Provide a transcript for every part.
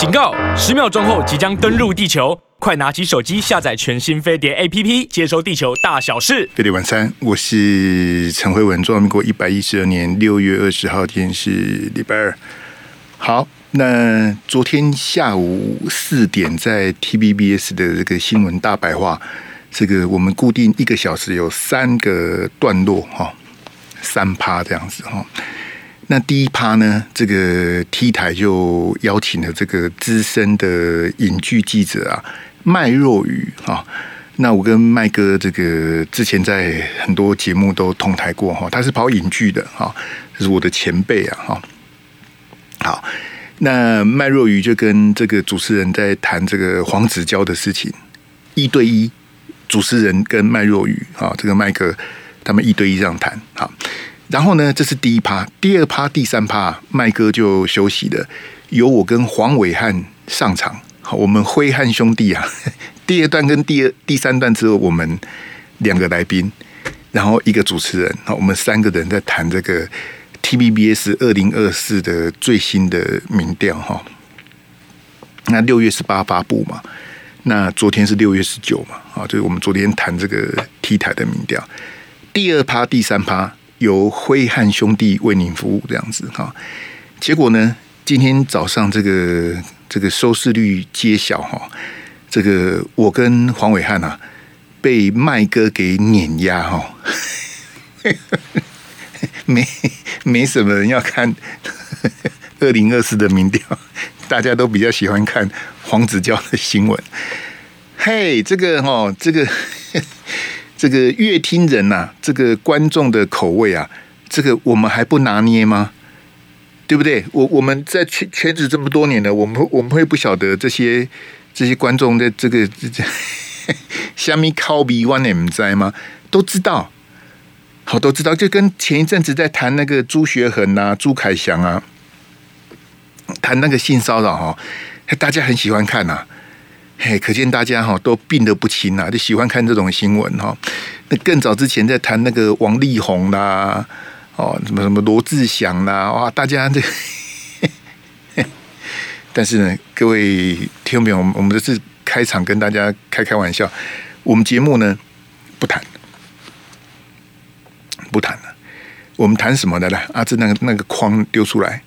警告！十秒钟后即将登陆地球，快拿起手机下载全新飞碟 APP，接收地球大小事。飞碟晚餐，我是陈慧文。中华民国一百一十二年六月二十号，今天是礼拜二。好，那昨天下午四点在 TVBS 的这个新闻大白话，这个我们固定一个小时有三个段落哈，三趴这样子哈。那第一趴呢，这个 T 台就邀请了这个资深的影剧记者啊，麦若愚啊。那我跟麦哥这个之前在很多节目都同台过哈，他是跑影剧的哈，是我的前辈啊哈。好，那麦若愚就跟这个主持人在谈这个黄子佼的事情，一对一，主持人跟麦若愚啊，这个麦哥他们一对一这样谈好。然后呢，这是第一趴，第二趴、第三趴，麦哥就休息了，由我跟黄伟汉上场。好，我们辉汉兄弟啊，第二段跟第二、第三段之后，我们两个来宾，然后一个主持人，好，我们三个人在谈这个 TVBS 二零二四的最新的民调哈。那六月十八发布嘛，那昨天是六月十九嘛，啊，就是我们昨天谈这个 T 台的民调，第二趴、第三趴。由辉汉兄弟为您服务这样子哈，结果呢，今天早上这个这个收视率揭晓哈，这个我跟黄伟汉啊被麦哥给碾压哈，没没什么人要看 二零二四的民调，大家都比较喜欢看黄子佼的新闻。嘿，这个哈，这个。这个乐听人呐、啊，这个观众的口味啊，这个我们还不拿捏吗？对不对？我我们在圈圈子这么多年了，我们我们会不晓得这些这些观众的这个这这虾米靠比 one M 在吗？都知道，好都知道，就跟前一阵子在谈那个朱学恒啊、朱凯翔啊，谈那个性骚扰哈，大家很喜欢看呐、啊。嘿，可见大家哈都病得不轻啊，就喜欢看这种新闻哈。那更早之前在谈那个王力宏啦，哦，什么什么罗志祥啦，哇，大家这，但是呢，各位听众朋友，我们我们这是开场跟大家开开玩笑，我们节目呢不谈，不谈了，我们谈什么的呢？啊，这那个那个框丢出来，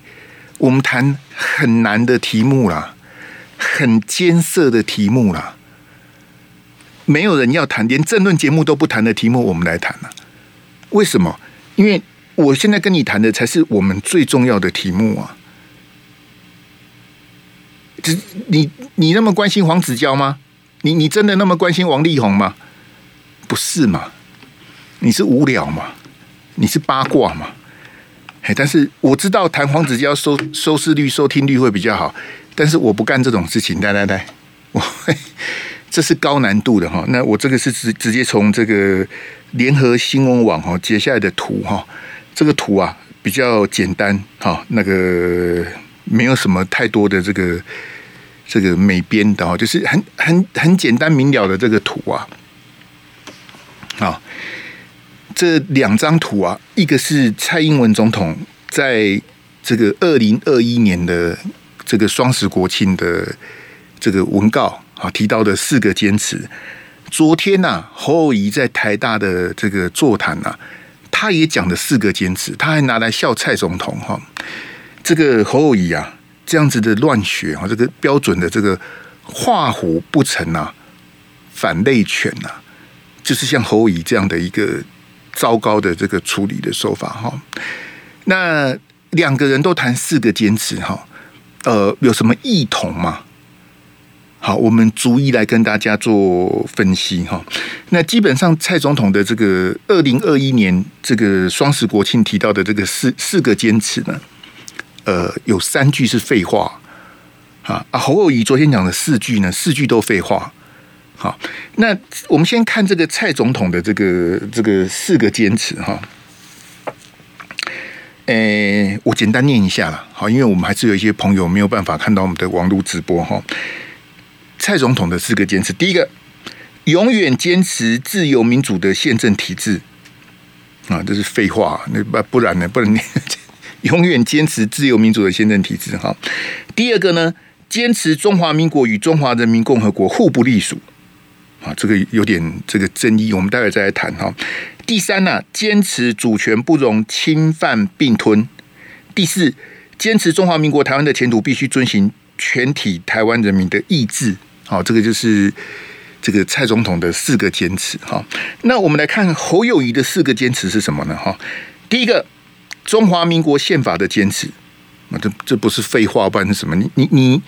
我们谈很难的题目啦。很艰涩的题目啦，没有人要谈，连政论节目都不谈的题目，我们来谈了。为什么？因为我现在跟你谈的才是我们最重要的题目啊！这你你那么关心黄子佼吗？你你真的那么关心王力宏吗？不是嘛？你是无聊嘛？你是八卦嘛？嘿，但是我知道谈黄子佼收收视率、收听率会比较好。但是我不干这种事情，来来来，我这是高难度的哈。那我这个是直直接从这个联合新闻网哈截下来的图哈，这个图啊比较简单哈，那个没有什么太多的这个这个美编的哈，就是很很很简单明了的这个图啊。好，这两张图啊，一个是蔡英文总统在这个二零二一年的。这个双十国庆的这个文告啊，提到的四个坚持。昨天呐、啊，侯友宜在台大的这个座谈呐，他也讲了四个坚持，他还拿来笑蔡总统哈。这个侯友宜啊，这样子的乱学啊，这个标准的这个画虎不成啊，反类犬呐，就是像侯友宜这样的一个糟糕的这个处理的手法哈。那两个人都谈四个坚持哈。呃，有什么异同吗？好，我们逐一来跟大家做分析哈。那基本上，蔡总统的这个二零二一年这个双十国庆提到的这个四四个坚持呢，呃，有三句是废话啊。啊，侯友谊昨天讲的四句呢，四句都废话。好，那我们先看这个蔡总统的这个这个四个坚持哈。诶、我简单念一下了，好，因为我们还是有一些朋友没有办法看到我们的网络直播哈。蔡总统的四个坚持，第一个，永远坚持自由民主的宪政体制啊，这是废话，那不不然呢，不能念，永远坚持自由民主的宪政体制哈。第二个呢，坚持中华民国与中华人民共和国互不隶属啊，这个有点这个争议，我们待会再来谈哈。第三呢、坚持主权不容侵犯并吞。第四，坚持中华民国台湾的前途必须遵循全体台湾人民的意志。好，这个就是这个蔡总统的四个坚持。哈，那我们来看侯友宜的四个坚持是什么呢？哈，第一个，中华民国宪法的坚持。那这这不是废话，不然是什么？你你你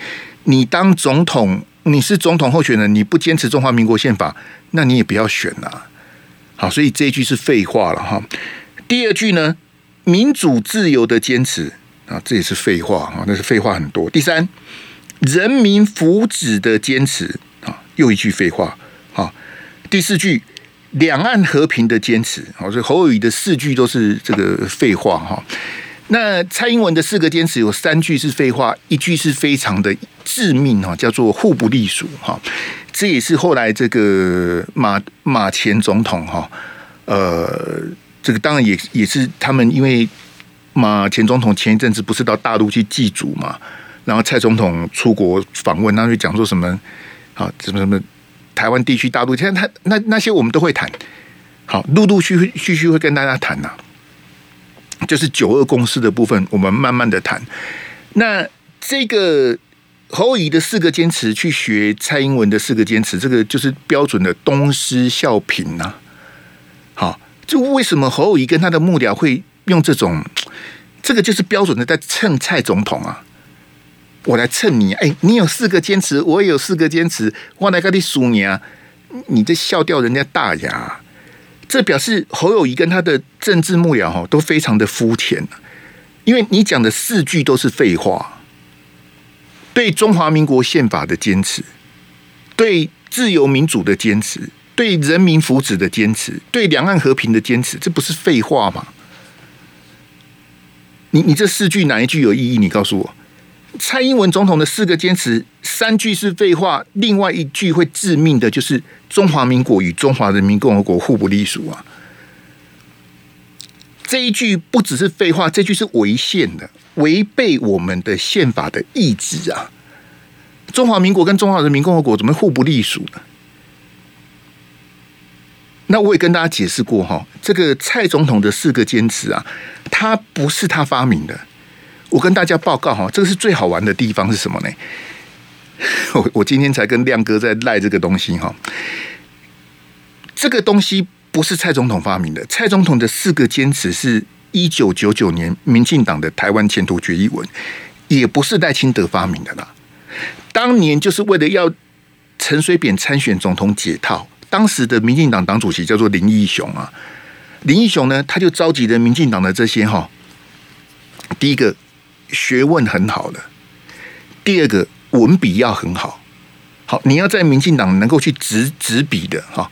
你当总统，你是总统候选人，你不坚持中华民国宪法，那你也不要选了。好，所以这一句是废话了哈。第二句呢，民主自由的坚持啊，这也是废话啊，那是废话很多。第三，人民福祉的坚持啊，又一句废话。啊，第四句，两岸和平的坚持。好，所以侯友宜的四句都是这个废话哈。那蔡英文的四个坚持有三句是废话，一句是非常的致命哈，叫做互不隶属哈。这也是后来这个马马前总统哈，呃，这个当然也也是他们因为马前总统前一阵子不是到大陆去祭祖嘛，然后蔡总统出国访问，他就讲说什么啊，什么什么台湾地区大陆，现在他那那些我们都会谈，好，陆陆续续续会跟大家谈呐。就是九二共识的部分，我们慢慢的谈。那这个侯友宜的四个坚持，去学蔡英文的四个坚持，这个就是标准的东施效颦呐。好，就为什么侯友宜跟他的幕僚会用这种，这个就是标准的在蹭蔡总统啊。我来蹭你，哎，你有四个坚持，我也有四个坚持，我来跟你数你啊，你这笑掉人家大牙。这表示侯友宜跟他的政治幕僚哈都非常的肤浅，因为你讲的四句都是废话。对中华民国宪法的坚持，对自由民主的坚持，对人民福祉的坚持，对两岸和平的坚持，这不是废话吗？你你这四句哪一句有意义？你告诉我。蔡英文总统的四个坚持，三句是废话，另外一句会致命的，就是中华民国与中华人民共和国互不隶属啊！这一句不只是废话，这句是违宪的，违背我们的宪法的意志啊！中华民国跟中华人民共和国怎么互不隶属呢？那我也跟大家解释过哈，这个蔡总统的四个坚持啊，他不是他发明的。我跟大家报告哈，这个是最好玩的地方是什么呢？我我今天才跟亮哥在赖这个东西哈，这个东西不是蔡总统发明的。蔡总统的四个坚持是一九九九年民进党的台湾前途决议文，也不是赖清德发明的啦。当年就是为了要陈水扁参选总统解套，当时的民进党党主席叫做林义雄啊，林义雄呢，他就召集了民进党的这些哈，第一个。学问很好的，第二个文笔要很好，好，你要在民进党能够去执执笔的哈，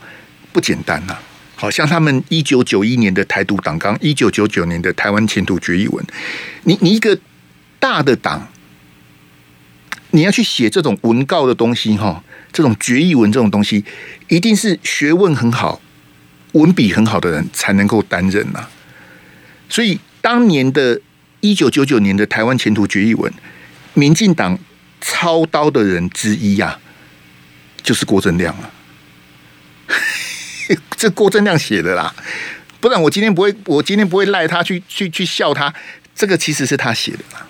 不简单呐。好像他们一九九一年的台独党纲，一九九九年的台湾前途决议文，你你一个大的党，你要去写这种文告的东西哈，这种决议文这种东西，一定是学问很好、文笔很好的人才能够担任呐。所以当年的。一九九九年的台湾前途决议文，民进党操刀的人之一呀、啊，就是郭正亮啊。这郭正亮写的啦，不然我今天不会，我今天不会赖他去去去笑他。这个其实是他写的啦。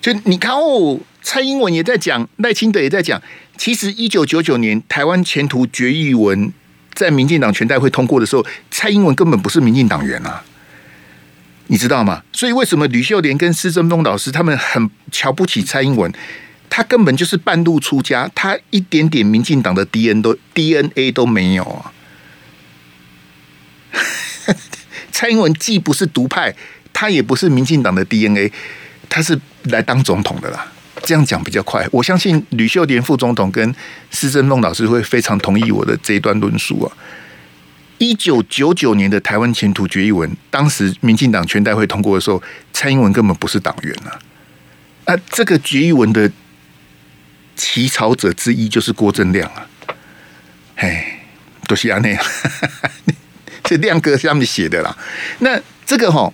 就你看哦，蔡英文也在讲，赖清德也在讲。其实一九九九年台湾前途决议文在民进党全代会通过的时候，蔡英文根本不是民进党员啊。你知道吗？所以为什么吕秀莲跟施正丰老师他们很瞧不起蔡英文？他根本就是半路出家，他一点点民进党的 D N 都 DNA 都没有啊！蔡英文既不是独派，他也不是民进党的 DNA，他是来当总统的啦。这样讲比较快，我相信吕秀莲副总统跟施正丰老师会非常同意我的这一段论述啊。一九九九年的台湾前途决议文，当时民进党全代会通过的时候，蔡英文根本不是党员啊。啊，这个决议文的起草者之一就是郭正亮啊。哎，都是安内啊，这亮哥下面写的啦。那这个哈，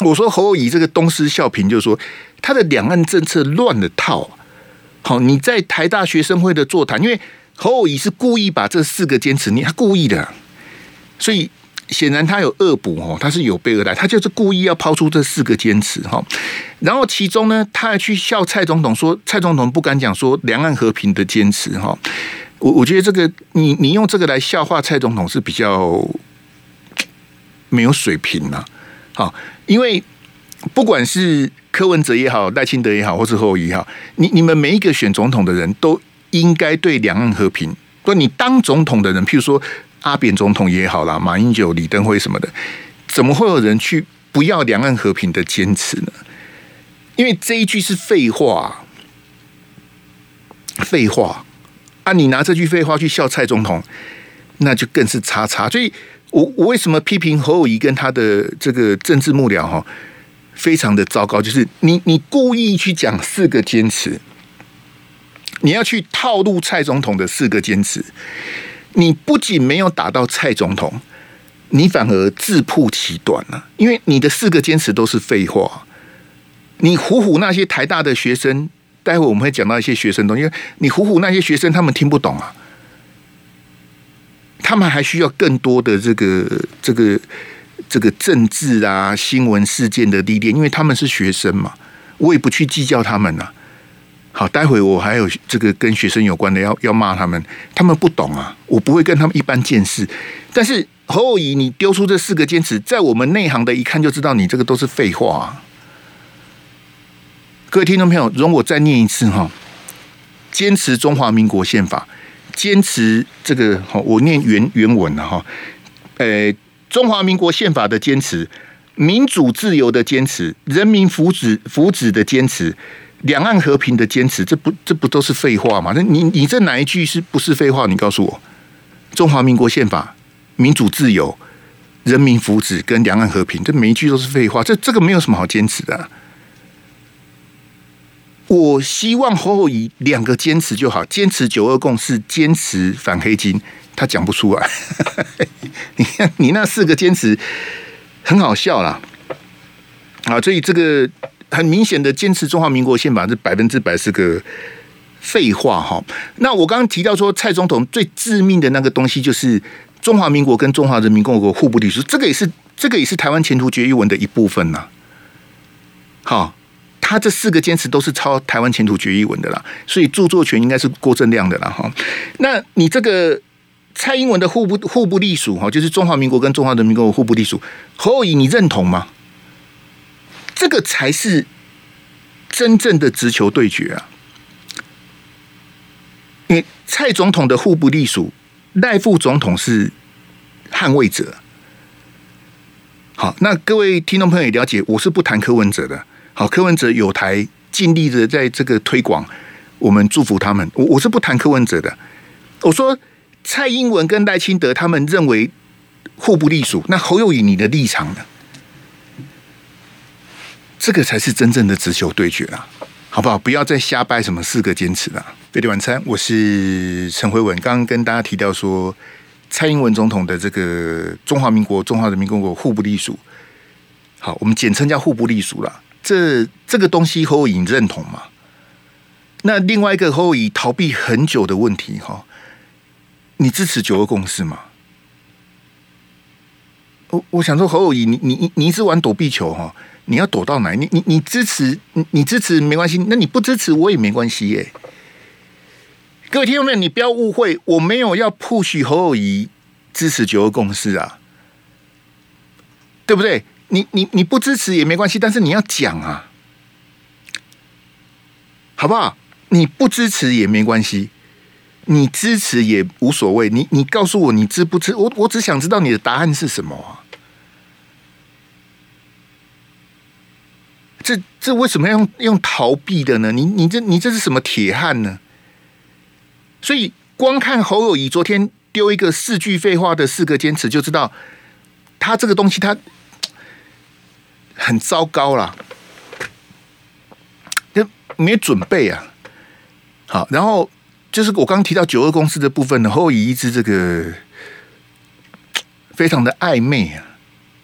我说侯友宜这个东施效颦，就是说他的两岸政策乱了套。好，你在台大学生会的座谈，因为侯友宜是故意把这四个坚持，你他故意的，所以显然他有恶补哦，他是有备而来，他就是故意要抛出这四个坚持哈。然后其中呢，他还去笑蔡总统说，蔡总统不敢讲说两岸和平的坚持哈。我我觉得这个你你用这个来笑话蔡总统是比较没有水平呐。好，因为不管是柯文哲也好，赖清德也好，或是侯友宜也好，你你们每一个选总统的人都应该对两岸和平。不，你当总统的人，譬如说阿扁总统也好啦，马英九、李登辉什么的，怎么会有人去不要两岸和平的坚持呢？因为这一句是废话，废话啊！你拿这句废话去笑蔡总统，那就更是叉叉。所以我我为什么批评侯友谊跟他的这个政治幕僚哈，非常的糟糕？就是你你故意去讲四个坚持，你要去套路蔡总统的四个坚持，你不仅没有打到蔡总统，你反而自曝其短了，因为你的四个坚持都是废话。你唬唬那些台大的学生，待会我们会讲到一些学生东西，你唬唬那些学生，他们听不懂啊，他们还需要更多的这个这个这个政治啊、新闻事件的历练，因为他们是学生嘛，我也不去计较他们呐。好，待会我还有这个跟学生有关的要要骂他们，他们不懂啊，我不会跟他们一般见识。但是侯友宜，你丢出这四个坚持，在我们内行的一看就知道，你这个都是废话啊。各位听众朋友，容我再念一次哈，坚持中华民国宪法，坚持这个哈，我念原原文了哈，呃，中华民国宪法的坚持，民主自由的坚持，人民福祉福祉的坚持，两岸和平的坚持，这不这不都是废话吗？那你你这哪一句是不是废话？你告诉我，中华民国宪法、民主自由、人民福祉跟两岸和平，这每一句都是废话，这这个没有什么好坚持的。我希望侯友宜两个坚持就好，坚持九二共识，坚持反黑金，他讲不出来。你看，你那四个坚持很好笑啦。啊！所以这个很明显的坚持中华民国宪法是百分之百是个废话哈。那我刚刚提到说，蔡总统最致命的那个东西就是中华民国跟中华人民共和国互不隶属，这个也是这个也是台湾前途决议文的一部分呐。好。他这四个坚持都是抄台湾前途决议文的啦，所以著作权应该是郭正亮的啦哈。那你这个蔡英文的互不互不隶属哈，就是中华民国跟中华人民共和国互不隶属，侯友宜你认同吗？这个才是真正的直球对决啊！因为蔡总统的互不隶属，赖副总统是捍卫者。好，那各位听众朋友也了解，我是不谈柯文哲的。好，柯文哲有台尽力的在这个推广，我们祝福他们。我我是不谈柯文哲的，我说蔡英文跟赖清德他们认为互不隶属，那侯友宜你的立场呢？这个才是真正的直球对决啊，好不好？不要再瞎掰什么四个坚持了。飞碟晚餐，我是陈辉文，刚刚跟大家提到说，蔡英文总统的这个中华民国、中华人民共和国互不隶属，好，我们简称叫互不隶属了。这这个东西侯友宜认同吗？那另外一个侯友逃避很久的问题哈，你支持九二共识吗？我我想说侯友宜，你你你一直玩躲避球哈，你要躲到哪？你你你支持你你支持没关系，那你不支持我也没关系耶。各位听众朋友，你不要误会，我没有要 push 侯友谊支持九二共识啊，对不对？你你你不支持也没关系，但是你要讲啊，好不好？你不支持也没关系，你支持也无所谓。你你告诉我你支不支？我我只想知道你的答案是什么？这这为什么要用用逃避的呢？你你这你这是什么铁汉呢？所以光看侯友宜昨天丢一个四句废话的四个坚持，就知道他这个东西他。很糟糕啦，就没准备啊。好，然后就是我刚提到九二公司的部分呢，侯友宜一直这个非常的暧昧啊。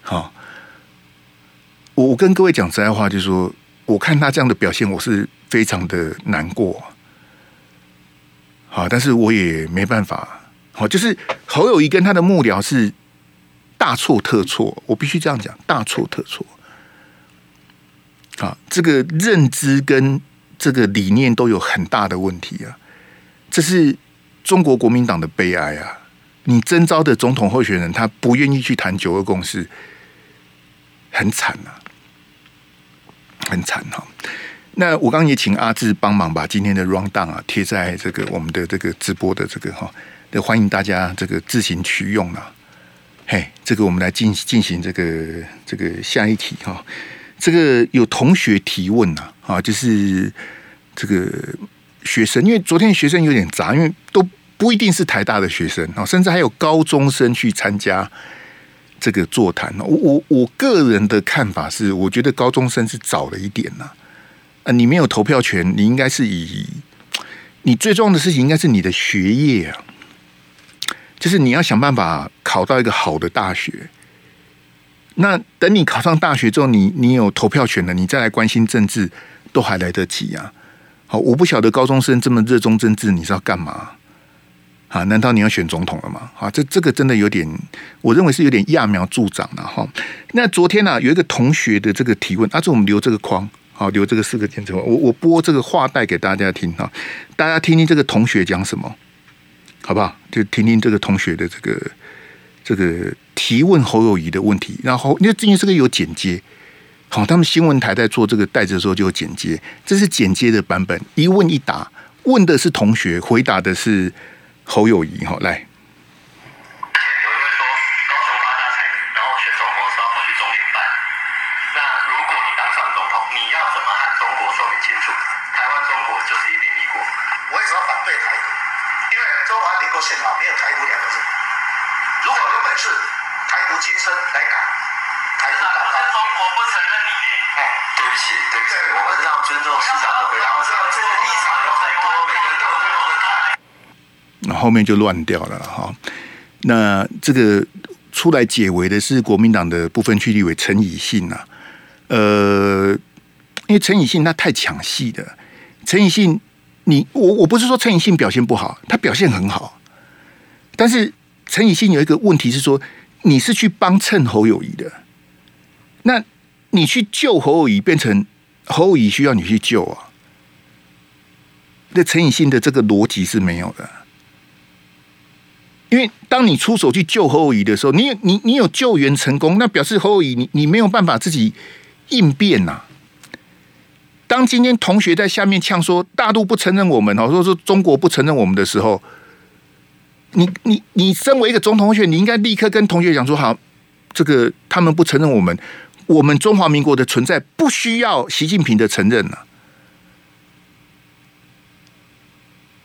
好，我我跟各位讲实在话，就是说我看他这样的表现，我是非常的难过。好，但是我也没办法。好，就是侯友谊跟他的幕僚是大错特错，我必须这样讲，大错特错。啊，这个认知跟这个理念都有很大的问题啊！这是中国国民党的悲哀啊！你征召的总统候选人，他不愿意去谈九二共识，很惨啊。很惨哈，那我刚也请阿志帮忙把今天的 rundown 啊贴在这个我们的这个直播的这个哈，那欢迎大家这个自行取用啊。嘿，这个我们来进进行这个这个下一题哈，这个有同学提问呐啊，就是这个学生，因为昨天学生有点杂，因为都不一定是台大的学生啊，甚至还有高中生去参加。这个座谈，我我我个人的看法是，我觉得高中生是早了一点呐。啊，你没有投票权，你应该是以你最重要的事情应该是你的学业啊，就是你要想办法考到一个好的大学。那等你考上大学之后，你你有投票权了，你再来关心政治都还来得及啊。好，我不晓得高中生这么热衷政治，你是要干嘛？啊？难道你要选总统了吗？啊，这这个真的有点，我认为是有点揠苗助长了哈。那昨天呢、啊，有一个同学的这个提问，啊，这我们留这个框，好，留这个四个键之后，我我播这个话带给大家听哈，大家听听这个同学讲什么，好不好？就听听这个同学的这个这个提问侯友宜的问题，然后因为因为这个有剪接，好，他们新闻台在做这个带子的时候就有剪接，这是剪接的版本，一问一答，问的是同学，回答的是。侯友谊哈，来。后面就乱掉了哈。那这个出来解围的是国民党的部分区立委陈以信呐。呃，因为陈以信他太抢戏了。陈以信，你我我不是说陈以信表现不好，他表现很好。但是陈以信有一个问题是说，你是去帮衬侯友谊的，那你去救侯友谊，变成侯友谊需要你去救啊？那陈以信的这个逻辑是没有的。因为当你出手去救侯友宜的时候，你你你有救援成功，那表示侯友宜你你没有办法自己应变呐、当今天同学在下面呛说大陆不承认我们哦，说说中国不承认我们的时候，你你你身为一个总统候选，你应该立刻跟同学讲说好，这个他们不承认我们，我们中华民国的存在不需要习近平的承认了。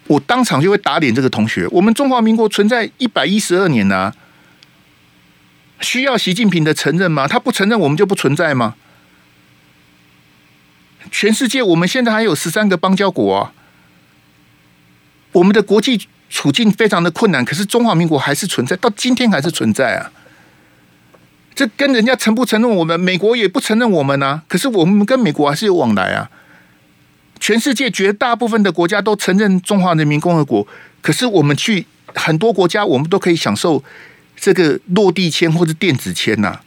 我当场就会打脸这个同学。我们中华民国存在一百一十二年了，需要习近平的承认吗？他不承认，我们就不存在吗？全世界，我们现在还有十三个邦交国啊。我们的国际处境非常的困难，可是中华民国还是存在，到今天还是存在啊。这跟人家承不承认我们，美国也不承认我们啊。可是我们跟美国还是有往来啊。全世界绝大部分的国家都承认中华人民共和国，可是我们去很多国家，我们都可以享受这个落地签或者电子签呐。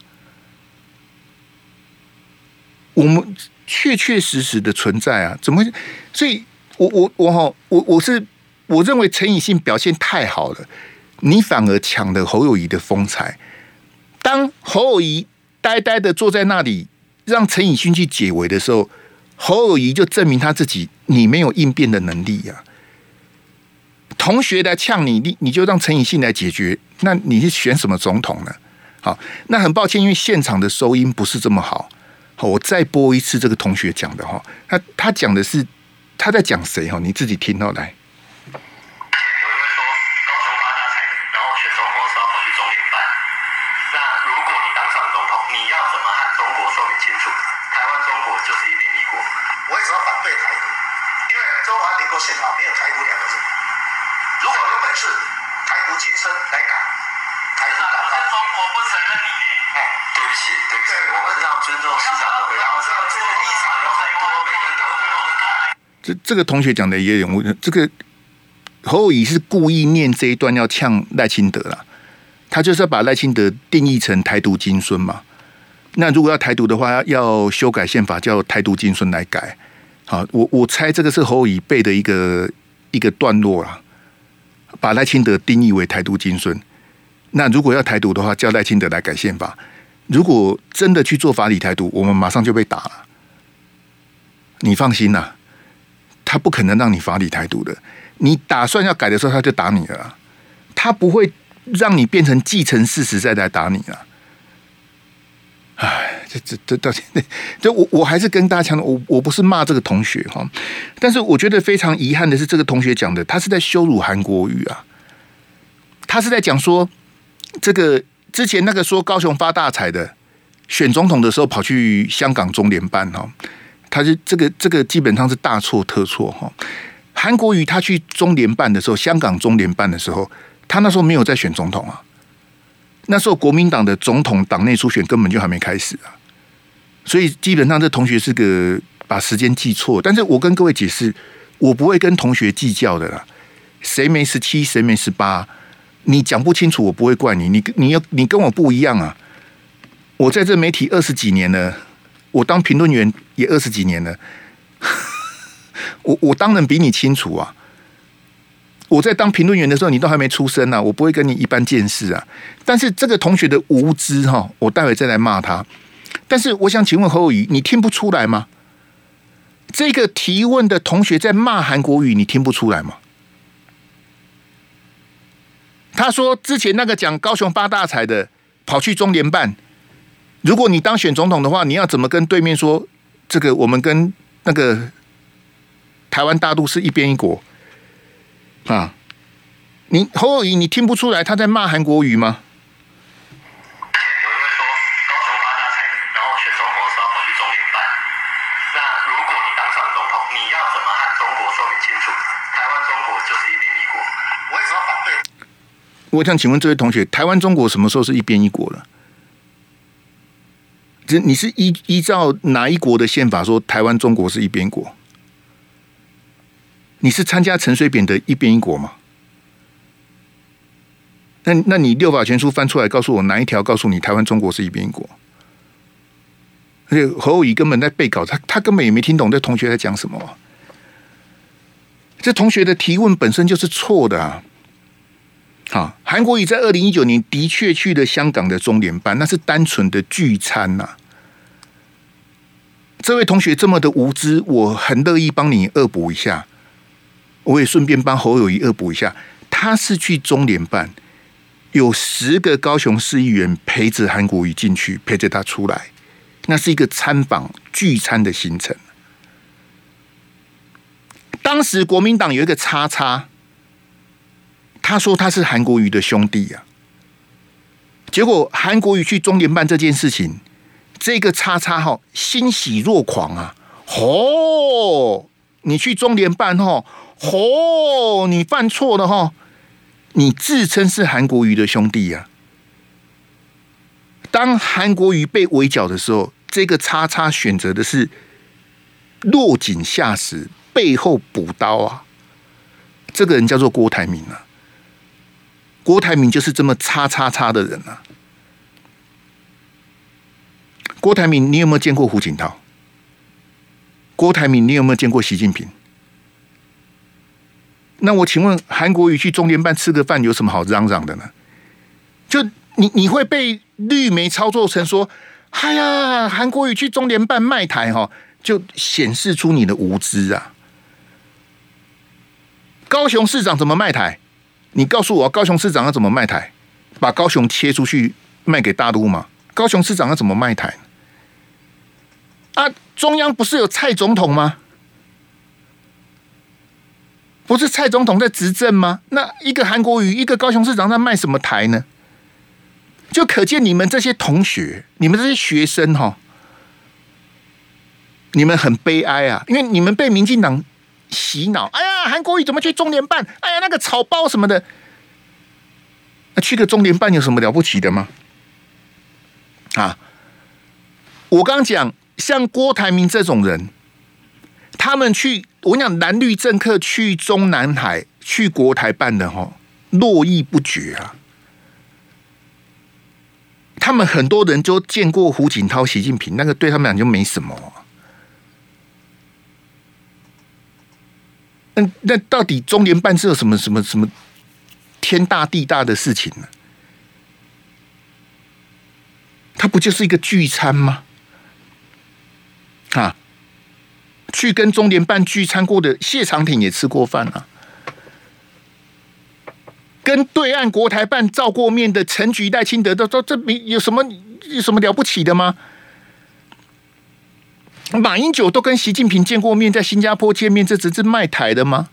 我们确确实实的存在啊，怎么？所以我我我哈，我我是我认为陈以信表现太好了，你反而抢了侯友宜的风采。当侯友宜呆呆的坐在那里，让陈以信去解围的时候。侯友谊就证明他自己，你没有应变的能力呀、啊。同学来呛你，你你就让陈以信来解决，那你是选什么总统呢？好，那很抱歉，因为现场的收音不是这么好。好，我再播一次这个同学讲的哈，他他讲的是他在讲谁哈？你自己听到来。这这个同学讲的也有，我这个侯友宜是故意念这一段要呛赖清德啦，他就是要把赖清德定义成台独金孙嘛。那如果要台独的话，要修改宪法，叫台独金孙来改。好，我我猜这个是侯友宜背的一个一个段落啦，把赖清德定义为台独金孙。那如果要台独的话，叫赖清德来改宪法。如果真的去做法理台独，我们马上就被打了。你放心呐、他不可能让你法理台独的。你打算要改的时候，他就打你了。他不会让你变成继承事实再来打你了。唉，这这这到现在，这 我我还是跟大家强调，我我不是骂这个同学哈，但是我觉得非常遗憾的是，这个同学讲的，他是在羞辱韩国瑜啊，他是在讲说，这个之前那个说高雄发大财的，选总统的时候跑去香港中联办哈，他是这个这个基本上是大错特错哈。韩国瑜他去中联办的时候，香港中联办的时候，他那时候没有在选总统啊。那时候国民党的总统党内初选根本就还没开始啊，所以基本上这同学是个把时间记错。但是我跟各位解释，我不会跟同学计较的啦。谁没十七，谁没十八，你讲不清楚，我不会怪你。你你要你跟我不一样啊！我在这媒体二十几年了，我当评论员也二十几年了，我我当然比你清楚啊。我在当评论员的时候，你都还没出生呢、我不会跟你一般见识啊。但是这个同学的无知哈，我待会再来骂他。但是我想请问侯友宜，你听不出来吗？这个提问的同学在骂韩国语，你听不出来吗？他说之前那个讲高雄发大财的跑去中联办，如果你当选总统的话，你要怎么跟对面说？这个我们跟那个台湾大陆是一边一国。啊！你侯友宜，你听不出来他在骂韩国语吗？之前有人会说高雄发大财，然后选去办。那如果你当上总统，你要怎么和中国说明清楚？台湾中国就是一边一国。我为什么反对？我想请问这位同学，台湾中国什么时候是一边一国了？这你是依依照哪一国的宪法说台湾中国是一边国？你是参加陈水扁的一边一国吗？那那你六法全书翻出来，告诉我哪一条告诉你台湾中国是一边一国？而且侯友宜根本在背稿，他他根本也没听懂这同学在讲什么。这同学的提问本身就是错的啊！好，韩国瑜在二零一九年的确去了香港的中联办，那是单纯的聚餐呐。这位同学这么的无知，我很乐意帮你恶补一下。我也顺便帮侯友宜恶补一下，他是去中联办，有十个高雄市议员陪着韩国瑜进去，陪着他出来，那是一个参访聚餐的行程。当时国民党有一个叉叉，他说他是韩国瑜的兄弟啊，结果韩国瑜去中联办这件事情，这个叉叉哈欣喜若狂啊！哦，你去中联办哈。哦，你犯错了哈！你自称是韩国瑜的兄弟呀、啊。当韩国瑜被围剿的时候，这个叉叉选择的是落井下石，背后补刀啊！这个人叫做郭台铭啊。郭台铭就是这么叉叉叉的人啊。郭台铭，你有没有见过胡锦涛？郭台铭，你有没有见过习近平？那我请问，韩国瑜去中联办吃个饭有什么好嚷嚷的呢？就你你会被绿媒操作成说，哎呀，韩国瑜去中联办卖台哈，就显示出你的无知啊！高雄市长怎么卖台？你告诉我，高雄市长要怎么卖台？把高雄切出去卖给大陆吗？高雄市长要怎么卖台？啊，中央不是有蔡总统吗？不是蔡总统在执政吗？那一个韩国瑜，一个高雄市长在卖什么台呢？就可见你们这些同学，你们这些学生哈，你们很悲哀啊！因为你们被民进党洗脑。哎呀，韩国瑜怎么去中联办？哎呀，那个草包什么的，那去个中联办有什么了不起的吗？啊，我刚讲，像郭台铭这种人，他们去，我讲蓝绿政客去中南海、去国台办的哈，络绎不绝啊。他们很多人就见过胡锦涛、习近平，那个对他们俩就没什么。那那到底中联办是有什么什么什么天大地大的事情呢？他不就是一个聚餐吗？啊，去跟中联办聚餐过的谢长廷也吃过饭啊，跟对岸国台办照过面的陈菊、赖清德都都这没有什么有什么了不起的吗？马英九都跟习近平见过面，在新加坡见面，这只是卖台的吗？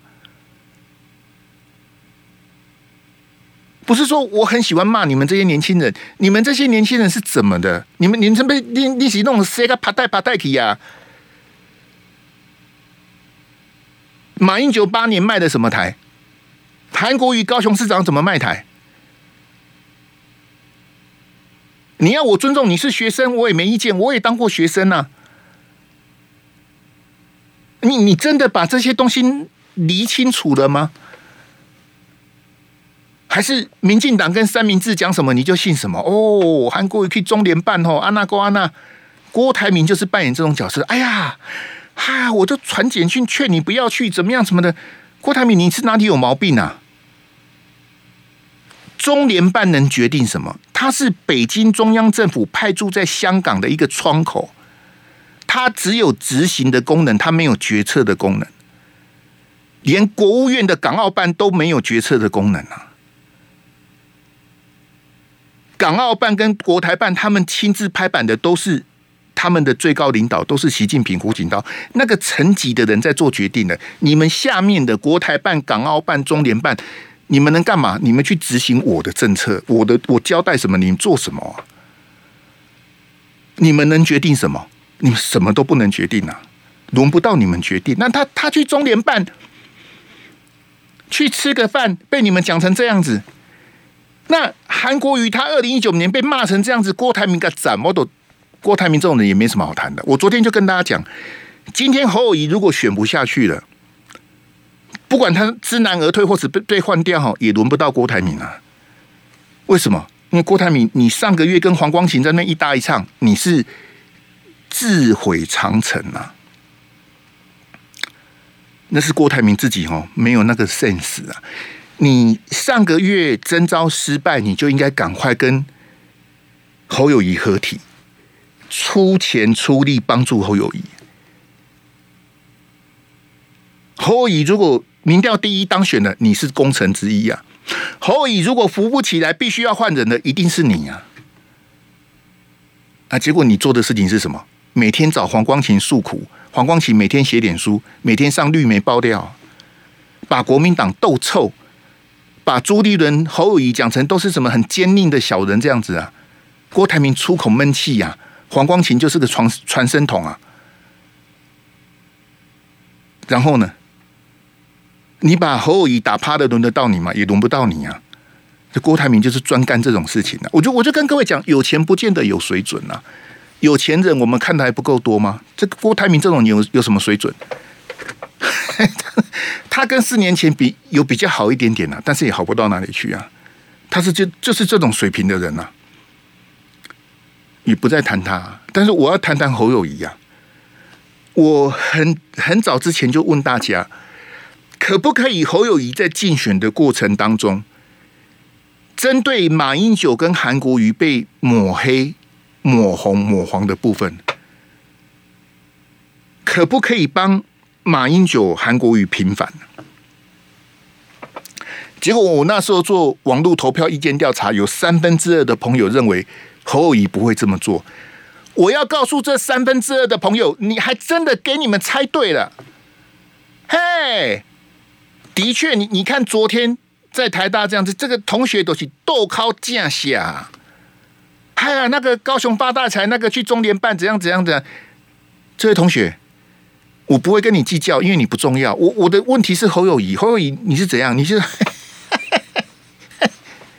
不是说我很喜欢骂你们这些年轻人，你们这些年轻人是怎么的？你们你们这边你你是弄谁个爬带爬带去呀？马英九八年卖的什么台？韩国瑜高雄市长怎么卖台？你要我尊重你是学生，我也没意见，我也当过学生啊。你你真的把这些东西理清楚了吗？还是民进党跟三明治讲什么你就信什么？哦，韩国瑜去中联办哦，安娜郭安娜，郭台铭就是扮演这种角色。哎呀，哈，我都传简讯劝你不要去，怎么样什么的？郭台铭，你是哪里有毛病啊？中联办能决定什么？它是北京中央政府派驻在香港的一个窗口。它只有执行的功能，它没有决策的功能。连国务院的港澳办都没有决策的功能啊！港澳办跟国台办，他们亲自拍板的都是他们的最高领导，都是习近平、胡锦涛那个层级的人在做决定的。你们下面的国台办、港澳办、中联办，你们能干嘛？你们去执行我的政策，我的我交代什么，你们做什么？你们能决定什么？你们什么都不能决定啊，轮不到你们决定。那他他去中联办去吃个饭，被你们讲成这样子。那韩国瑜他二零一九年被骂成这样子，郭台铭个怎么都郭台铭这种人也没什么好谈的。我昨天就跟大家讲，今天侯友谊如果选不下去了，不管他知难而退或者被被换掉哈，也轮不到郭台铭啊。为什么？因为郭台铭，你上个月跟黄光芹在那一搭一唱，你是。自毁长城啊！那是郭台铭自己哦，没有那个 sense 啊！你上个月征召失败，你就应该赶快跟侯友谊合体，出钱出力帮助侯友谊。侯友宜如果民调第一当选了，你是功臣之一啊！侯友宜如果扶不起来，必须要换人的，一定是你啊！啊，结果你做的事情是什么？每天找黄光芹诉苦，黄光芹每天写点书，每天上绿媒爆料，把国民党斗臭，把朱立伦、侯友宜讲成都是什么很奸佞的小人这样子啊！郭台铭出口闷气呀，黄光芹就是个传传声筒啊！然后呢，你把侯友谊打趴的，轮得到你吗？也轮不到你啊！这郭台铭就是专干这种事情的、我就我就跟各位讲，有钱不见得有水准啊。有钱人，我们看的还不够多吗？这个郭台铭这种有有什么水准？他跟四年前比有比较好一点点啊，但是也好不到哪里去啊。他是就就是这种水平的人啊，也不再谈他。但是我要谈谈侯友谊啊。我很很早之前就问大家，可不可以侯友谊在竞选的过程当中，针对马英九跟韩国瑜被抹黑？抹红抹黄的部分，可不可以帮马英九、韩国瑜平反？结果我那时候做网络投票意见调查，有三分之二的朋友认为侯友宜不会这么做。我要告诉这三分之二的朋友，你还真的给你们猜对了。嘿，的确，你你看昨天在台大这样子，这个同学都是豆靠架下。哎呀，那个高雄发大财，那个去中联办怎样怎样的？这位同学，我不会跟你计较，因为你不重要。我我的问题是侯友谊，侯友谊你是怎样？你是？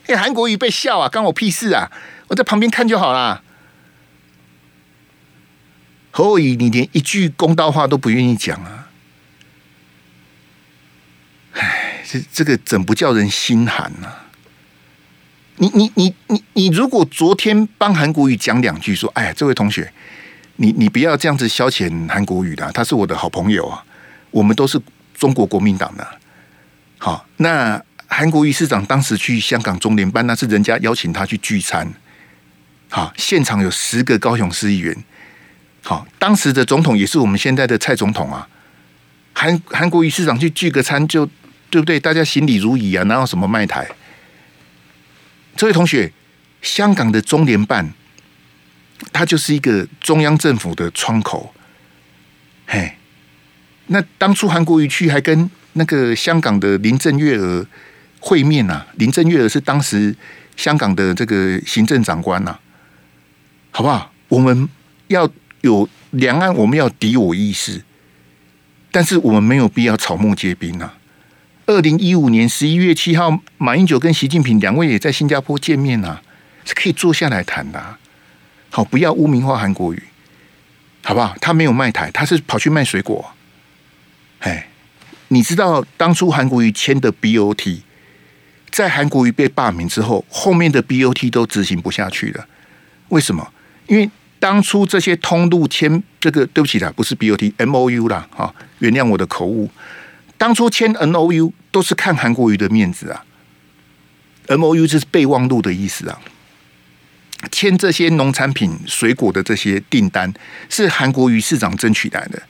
哎，韩国瑜被笑啊，关我屁事啊！我在旁边看就好啦。侯友谊，你连一句公道话都不愿意讲啊！哎，这这个怎不叫人心寒呢、啊？你你你你你，如果昨天帮韩国瑜讲两句，说：“哎呀，这位同学，你你不要这样子消遣韩国瑜的，他是我的好朋友啊，我们都是中国国民党的。”好，那韩国瑜市长当时去香港中联办，那是人家邀请他去聚餐。好，现场有十个高雄市议员。好，当时的总统也是我们现在的蔡总统啊。韩韩国瑜市长去聚个餐，就对不对？大家行礼如仪啊，哪有什么卖台？这位同学，香港的中联办，它就是一个中央政府的窗口。嘿，那当初韩国瑜去还跟那个香港的林郑月娥会面啊，林郑月娥是当时香港的这个行政长官呐、啊，好不好？我们要有两岸，我们要敌我意识，但是我们没有必要草木皆兵啊。二零一五年十一月七号，马英九跟习近平两位也在新加坡见面呐、是可以坐下来谈的、好，不要污名化韩国瑜，好不好？他没有卖台，他是跑去卖水果。哎，你知道当初韩国瑜签的 BOT，在韩国瑜被罢免之后，后面的 BOT 都执行不下去了。为什么？因为当初这些通路签这个，对不起啦，不是 BOT，MOU 啦，哈，原谅我的口误。当初签 N O U 都是看韩国瑜的面子啊，N O U 就是备忘录的意思啊。签这些农产品、水果的这些订单是韩国瑜市长争取来的。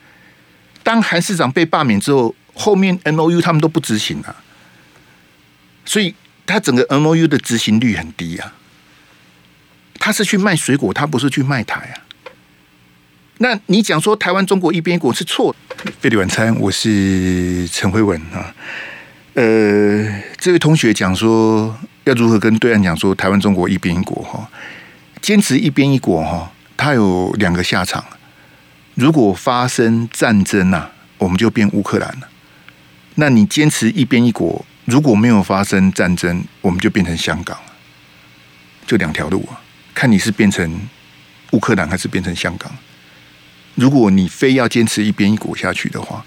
当韩市长被罢免之后，后面 N O U 他们都不执行了，所以他整个 N O U 的执行率很低啊。他是去卖水果，他不是去卖台啊。那你讲说台湾中国一边一国是错的？费力晚餐，我是陈慧文啊。呃，这位同学讲说要如何跟对岸讲说台湾中国一边一国哈？坚持一边一国哈，它有两个下场。如果发生战争呐，我们就变乌克兰了。那你坚持一边一国，如果没有发生战争，我们就变成香港。就两条路啊，看你是变成乌克兰还是变成香港。如果你非要坚持一边一国下去的话，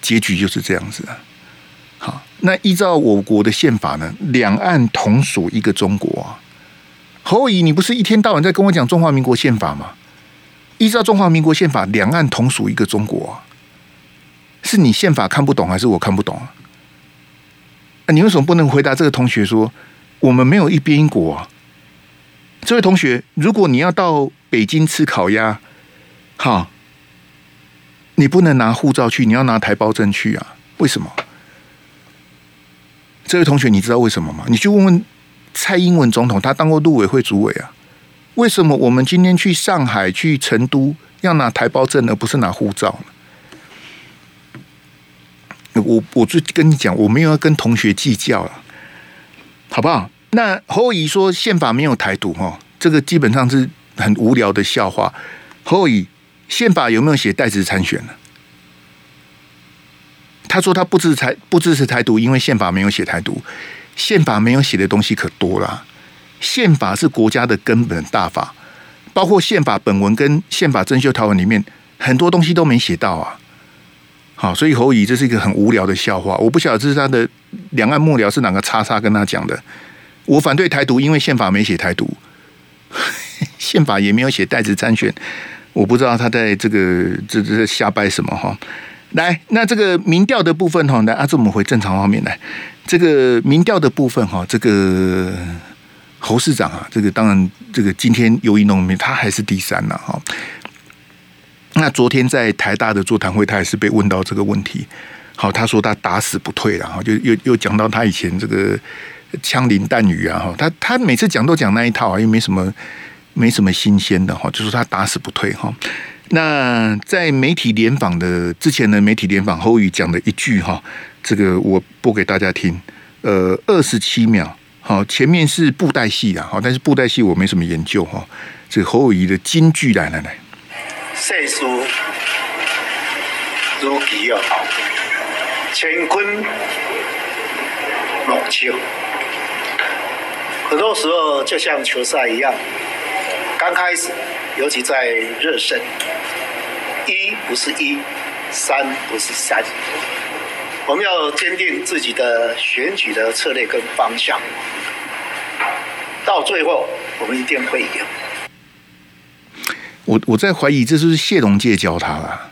结局就是这样子啊。好，那依照我国的宪法呢，两岸同属一个中国啊。侯友宜，你不是一天到晚在跟我讲中华民国宪法吗？依照中华民国宪法，两岸同属一个中国啊。是你宪法看不懂，还是我看不懂啊？那你为什么不能回答这个同学说，我们没有一边一国啊？这位同学，如果你要到北京吃烤鸭，好。你不能拿护照去，你要拿台胞证去啊？为什么？这位同学，你知道为什么吗？你去问问蔡英文总统，他当过陆委会主委啊。为什么我们今天去上海、去成都要拿台胞证，而不是拿护照呢？我我就跟你讲，我没有要跟同学计较了，好不好？那侯友宜说宪法没有台独哈，这个基本上是很无聊的笑话。侯友宜。宪法有没有写代职参选呢？他说他不支持台不支持台独，因为宪法没有写台独。宪法没有写的东西可多了。宪法是国家的根本大法，包括宪法本文跟宪法增修条文里面很多东西都没写到啊。好，所以侯乙这是一个很无聊的笑话。我不晓得这是他的两岸幕僚是哪个叉叉跟他讲的。我反对台独，因为宪法没写台独，宪法也没有写代职参选。我不知道他在这个这这瞎掰什么哈。来，那这个民调的部分哈，来，阿志，我们回正常画面来。这个民调的部分哈，这个侯市长啊，这个当然，这个今天由于农民他还是第三了哈。那昨天在台大的座谈会，他也是被问到这个问题。好，他说他打死不退了哈，就又又讲到他以前这个枪林弹雨啊哈。他他每次讲都讲那一套啊，又没什么。没什么新鲜的哈，就是他打死不退哈。那在媒体联访的之前的媒体联访，侯宇讲的一句哈，这个我播给大家听。呃，二十七秒，好，前面是布袋戏啊，好，但是布袋戏我没什么研究哈。这个侯友宜的金句来来来，世事如棋啊，乾坤老球，很多时候就像球赛一样。刚开始，尤其在热身，一不是一，三不是三。我们要坚定自己的选举的策略跟方向，到最后我们一定会赢。我我在怀疑这是不是谢龙介教他了？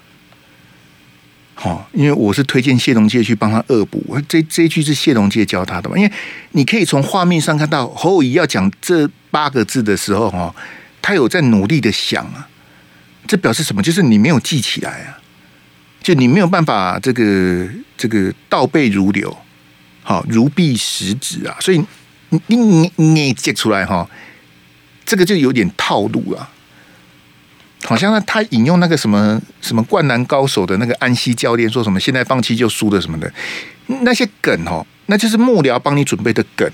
好，因为我是推荐谢龙介去帮他恶补。这这一句是谢龙介教他的嘛？因为你可以从画面上看到侯友宜要讲这八个字的时候，哈，他有在努力的想啊。这表示什么？就是你没有记起来啊。就你没有办法这个这个倒背如流，好如臂使指啊，所以你你你接出来哈，这个就有点套路啊，好像他他引用那个什么什么灌篮高手的那个安西教练说什么现在放弃就输了什么的那些梗哦，那就是幕僚帮你准备的梗，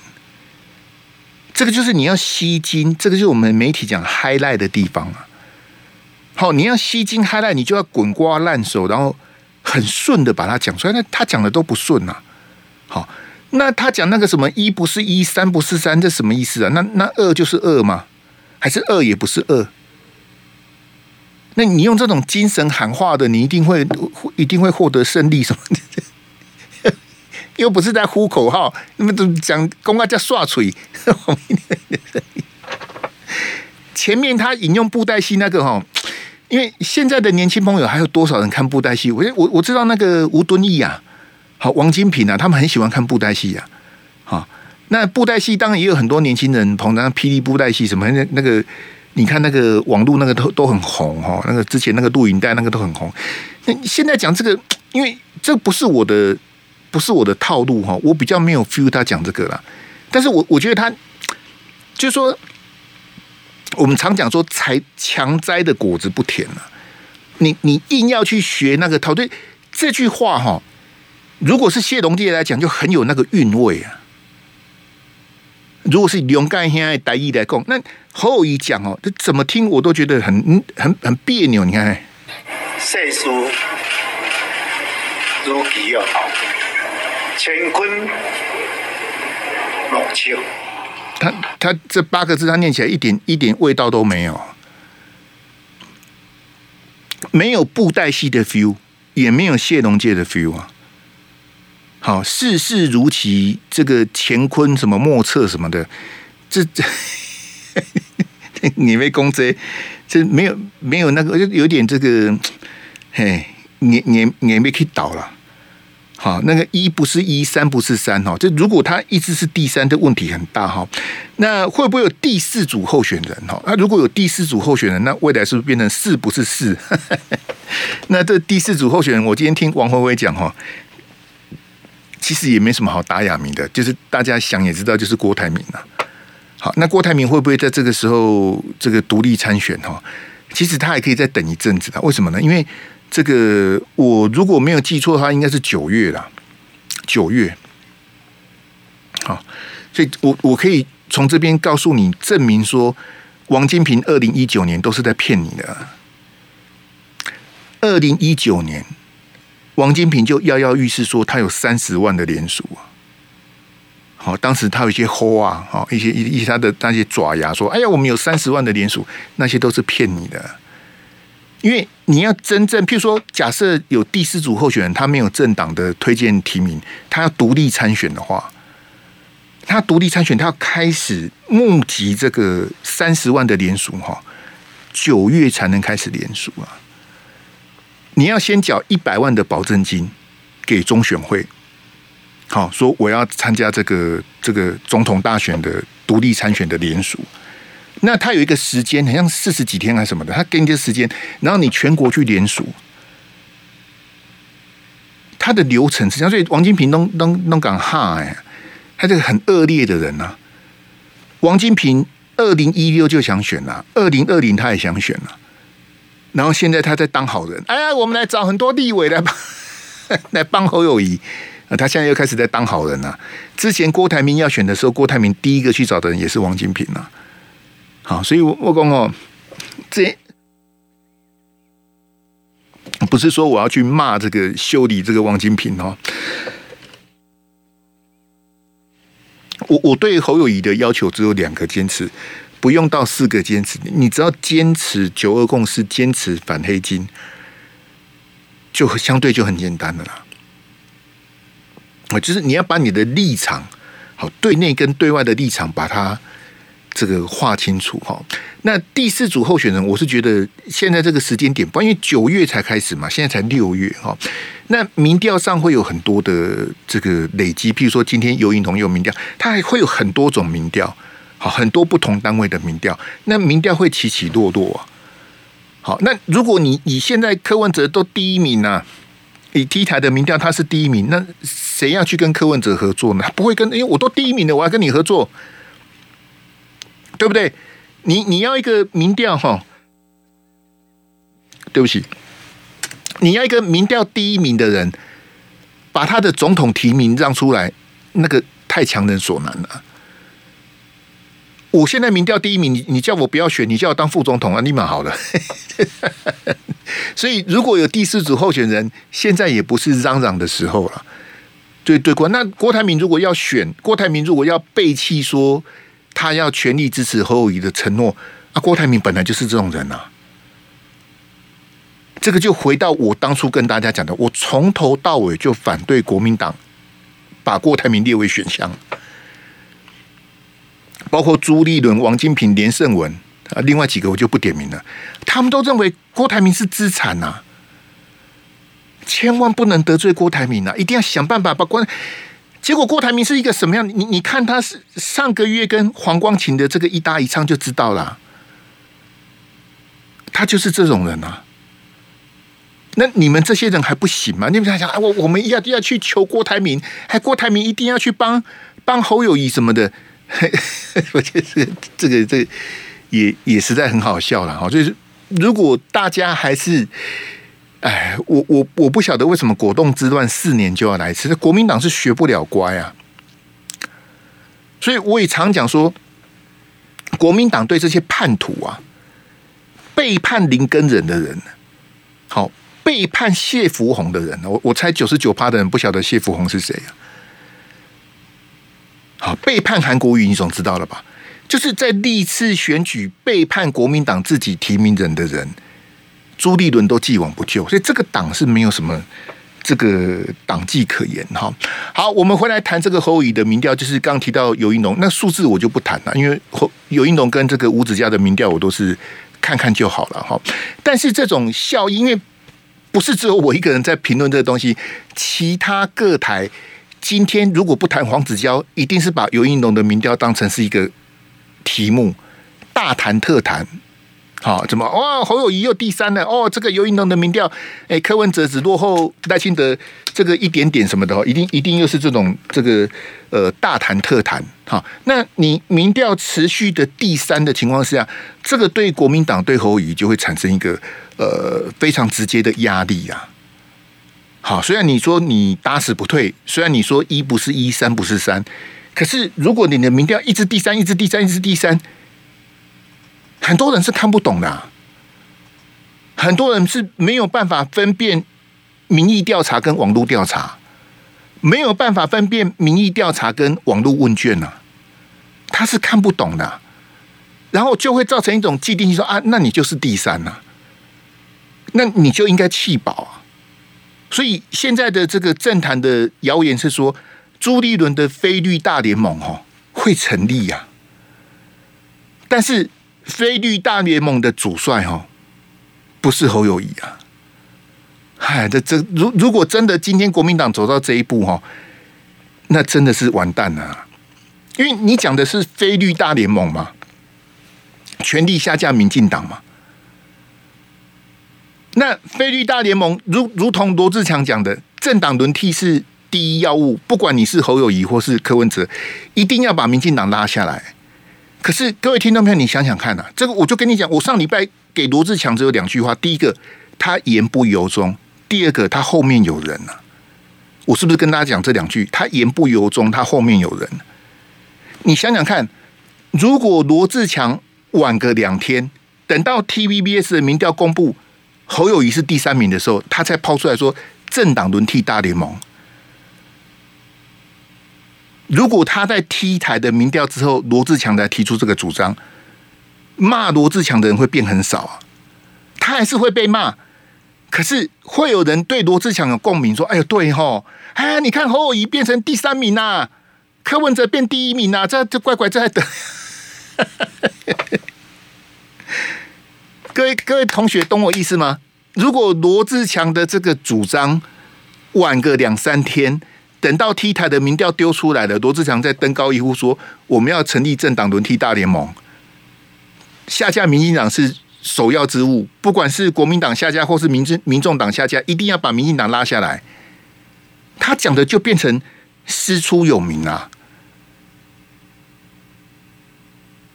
这个就是你要吸睛，这个就是我们媒体讲 highlight 的地方啊。好，你要吸睛 highlight，你就要滚瓜烂熟，然后很顺的把它讲出来。那他讲的都不顺呐。好，那他讲那个什么一不是一，三不是三，这什么意思啊？那那二就是二吗？还是二也不是二？那你用这种精神喊话的，你一定会一定会获得胜利什么的？又不是在呼口号，那么讲公开叫刷锤。前面他引用布袋戏那个哈。因为现在的年轻朋友还有多少人看布袋戏？我我我知道那个吴敦义啊，好王金平啊，他们很喜欢看布袋戏啊。好，那布袋戏当然也有很多年轻人捧着霹雳布袋戏什么那那个，你看那个网络那个都都很红哈，那个之前那个录影带那个都很红。那现在讲这个，因为这不是我的不是我的套路哈，我比较没有 feel 他讲这个啦。但是我我觉得他就是说。我们常讲说，才强摘的果子不甜了。你你硬要去学那个套，对这句话哈，如果是谢龙介来讲，就很有那个韵味啊。如果是勇敢现在台语来讲，那侯友宜讲哦，这怎么听我都觉得很很很别扭。你看，世事如棋哦，乾坤老笑。他他这八个字，他念起来一点一点味道都没有，没有布袋戏的 feel，也没有谢龙介的 feel 啊。好，世事如棋，这个乾坤什么莫测什么的，这这 你没公这这没有没有那个，就有点这个，嘿，你你你没可倒了。好，那个一不是一，三不是三哈。这如果他一直是第三，这问题很大哈。那会不会有第四组候选人哈？那如果有第四组候选人，那未来是不是变成四不是四？那这第四组候选人，我今天听王鸿薇讲哈，其实也没什么好打哑谜的，就是大家想也知道，就是郭台铭了。好，那郭台铭会不会在这个时候这个独立参选哈？其实他还可以再等一阵子的，为什么呢？因为这个我如果没有记错的话，应该是九月了。九月，好，所以我我可以从这边告诉你，证明说王金平二零一九年都是在骗你的。二零一九年，王金平就摇摇欲试说他有三十万的连署啊。好，当时他有一些吼啊，好一些一一些他的那些爪牙说：“哎呀，我们有三十万的连署，那些都是骗你的。”因为你要真正，譬如说，假设有第四组候选人，他没有政党的推荐提名，他要独立参选的话，他独立参选，他要开始募集这个三十万的联署哈，九月才能开始联署啊。你要先缴一百万的保证金给中选会，好说我要参加这个这个总统大选的独立参选的联署。那他有一个时间，好像四十几天还是什么的，他给你这个时间，然后你全国去联署，他的流程是这样，所以王金平都都都敢哈哎，他这个很恶劣的人呐、啊。王金平二零一六就想选了，二零二零他也想选了，然后现在他在当好人，哎呀，我们来找很多立委来帮 来帮侯友宜，他现在又开始在当好人了。之前郭台铭要选的时候，郭台铭第一个去找的人也是王金平啊。好，所以我我讲哦，这不是说我要去骂这个修理这个王金平哦。我我对侯友宜的要求只有两个坚持，不用到四个坚持，你只要坚持九二共识，坚持反黑金，就相对就很简单的啦。啊，就是你要把你的立场，好，对内跟对外的立场，把它这个划清楚哈。那第四组候选人，我是觉得现在这个时间点，不因为九月才开始嘛，现在才六月哈。那民调上会有很多的这个累积，譬如说今天游盈彤有民调，它还会有很多种民调，好，很多不同单位的民调，那民调会起起落落啊。好，那如果你你现在柯文哲都第一名啊，以 T 台的民调他是第一名，那谁要去跟柯文哲合作呢？不会跟，因为我都第一名了，我要跟你合作，对不对？你你要一个民调哈，对不起，你要一个民调第一名的人，把他的总统提名让出来，那个太强人所难了。我现在民调第一名，你你叫我不要选，你叫我当副总统啊，立马好了。所以如果有第四组候选人，现在也不是嚷嚷的时候了。对对过，那郭台铭如果要选，郭台铭如果要背弃说他要全力支持侯友宜的承诺，啊，郭台铭本来就是这种人啊。这个就回到我当初跟大家讲的，我从头到尾就反对国民党把郭台铭列为选项。包括朱立伦、王金平、连胜文啊，另外几个我就不点名了。他们都认为郭台铭是资产呐、啊，千万不能得罪郭台铭啊，一定要想办法把关。结果郭台铭是一个什么样？你你看他是上个月跟黄光芹的这个一搭一唱就知道了，他就是这种人啊。那你们这些人还不行吗？你们想想，我我们要要去求郭台铭，还郭台铭一定要去帮帮侯友谊什么的。我觉得这个这个也也实在很好笑了哈。就是如果大家还是，哎，我我我不晓得为什么果冻之乱四年就要来一次，国民党是学不了乖啊。所以我也常讲说，国民党对这些叛徒啊，背叛林根仁的人，好背叛谢福弘的人，我我猜九十九趴的人不晓得谢福弘是谁啊。好，背叛韩国瑜，你总知道了吧？就是在历次选举背叛国民党自己提名人的人，朱立伦都既往不咎，所以这个党是没有什么这个党纪可言哈。好，我们回来谈这个侯友的民调，就是刚提到游盈隆，那数字我就不谈了，因为游盈隆跟这个吴子嘉的民调我都是看看就好了哈。但是这种效应，因为不是只有我一个人在评论这个东西，其他各台。今天如果不谈黄子佼，一定是把游盈隆的民调当成是一个题目，大谈特谈。好，怎么哇？侯友谊又第三了哦。这个游盈隆的民调，哎，柯文哲只落后赖清德这个一点点什么的，一定一定又是这种这个呃大谈特谈。好，那你民调持续的第三的情况下，这个对国民党对侯友谊就会产生一个呃非常直接的压力呀、啊。好，虽然你说你打死不退，虽然你说一不是一，三不是三，可是如果你的民调一直第三，一直第三，一直第三，很多人是看不懂的，很多人是没有办法分辨民意调查跟网络调查，没有办法分辨民意调查跟网络问卷呢，他是看不懂的，然后就会造成一种既定性说啊，那你就是第三呐，那你就应该弃保啊。所以现在的这个政坛的谣言是说，朱立伦的非绿大联盟哦会成立呀，但是非绿大联盟的主帅哦不是侯友宜啊，嗨，这这如如果真的今天国民党走到这一步哈，那真的是完蛋了，因为你讲的是菲律大联盟嘛，全力下架民进党嘛。那菲律大联盟如如同罗志强讲的，政党轮替是第一要务。不管你是侯友宜或是柯文哲，一定要把民进党拉下来。可是各位听众朋友，你想想看呐、啊，这个我就跟你讲，我上礼拜给罗志强只有两句话：第一个，他言不由衷；第二个，他后面有人呐、我是不是跟大家讲这两句？他言不由衷，他后面有人。你想想看，如果罗志强晚个两天，等到 TVBS 的民调公布。侯友谊是第三名的时候，他才抛出来说政党轮替大联盟。如果他在 T 台的民调之后，罗志强来提出这个主张，骂罗志强的人会变很少啊，他还是会被骂。可是会有人对罗志强有共鸣，说：“哎呦，对吼，哎，你看侯友宜变成第三名呐、柯文哲变第一名呐、这这乖乖这还得。”各位各位同学，懂我意思吗？如果罗志强的这个主张晚个两三天，等到 T 台的民调丢出来了，罗志祥再登高一呼说：“我们要成立政党轮替大联盟，下架民进党是。”首要之务，不管是国民党下架或是民政民众党下架，一定要把民进党拉下来。他讲的就变成师出有名啊，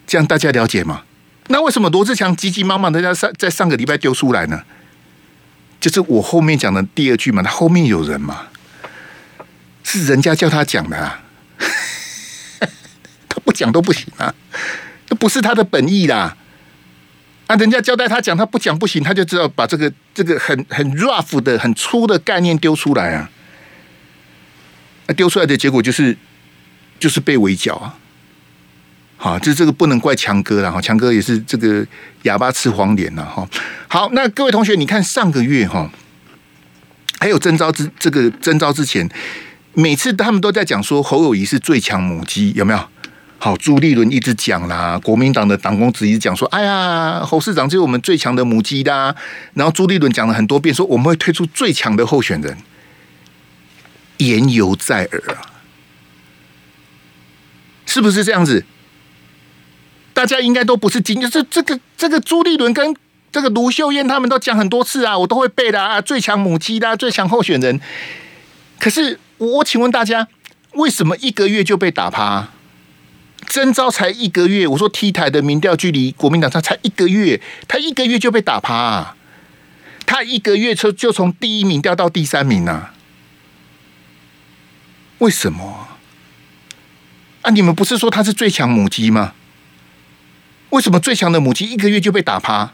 这样大家了解吗？那为什么罗志强急急忙忙的在上在上个礼拜丢出来呢？就是我后面讲的第二句嘛，他后面有人嘛，是人家叫他讲的啊，他不讲都不行啊，这不是他的本意啦。那人家交代他讲，他不讲不行，他就知道把这个这个很很 rough 的、很粗的概念丢出来啊。那丢出来的结果就是就是被围剿啊。好，这这个不能怪强哥了哈，强哥也是这个哑巴吃黄连了哈。好，那各位同学，你看上个月哈，还有征召之这个征召之前，每次他们都在讲说侯友谊是最强母鸡，有没有？好，朱立伦一直讲啦，国民党的党公子一直讲说，哎呀，侯市长就是我们最强的母鸡啦。然后朱立伦讲了很多遍，说我们会推出最强的候选人，言犹在耳啊，是不是这样子？大家应该都不是惊，就是这个这个朱立伦跟这个卢秀燕他们都讲很多次啊，我都会背的啊，最强母鸡啦，最强候选人。可是我请问大家，为什么一个月就被打趴？征召才一个月，我说 T 台的民调距离国民党他才一个月，他一个月就被打趴，啊，他一个月就就从第一名掉到第三名啊？为什么？啊，你们不是说他是最强母鸡吗？为什么最强的母鸡一个月就被打趴？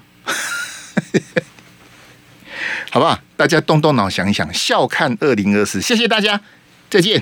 好不好？大家动动脑想一想，笑看二零二四，谢谢大家，再见。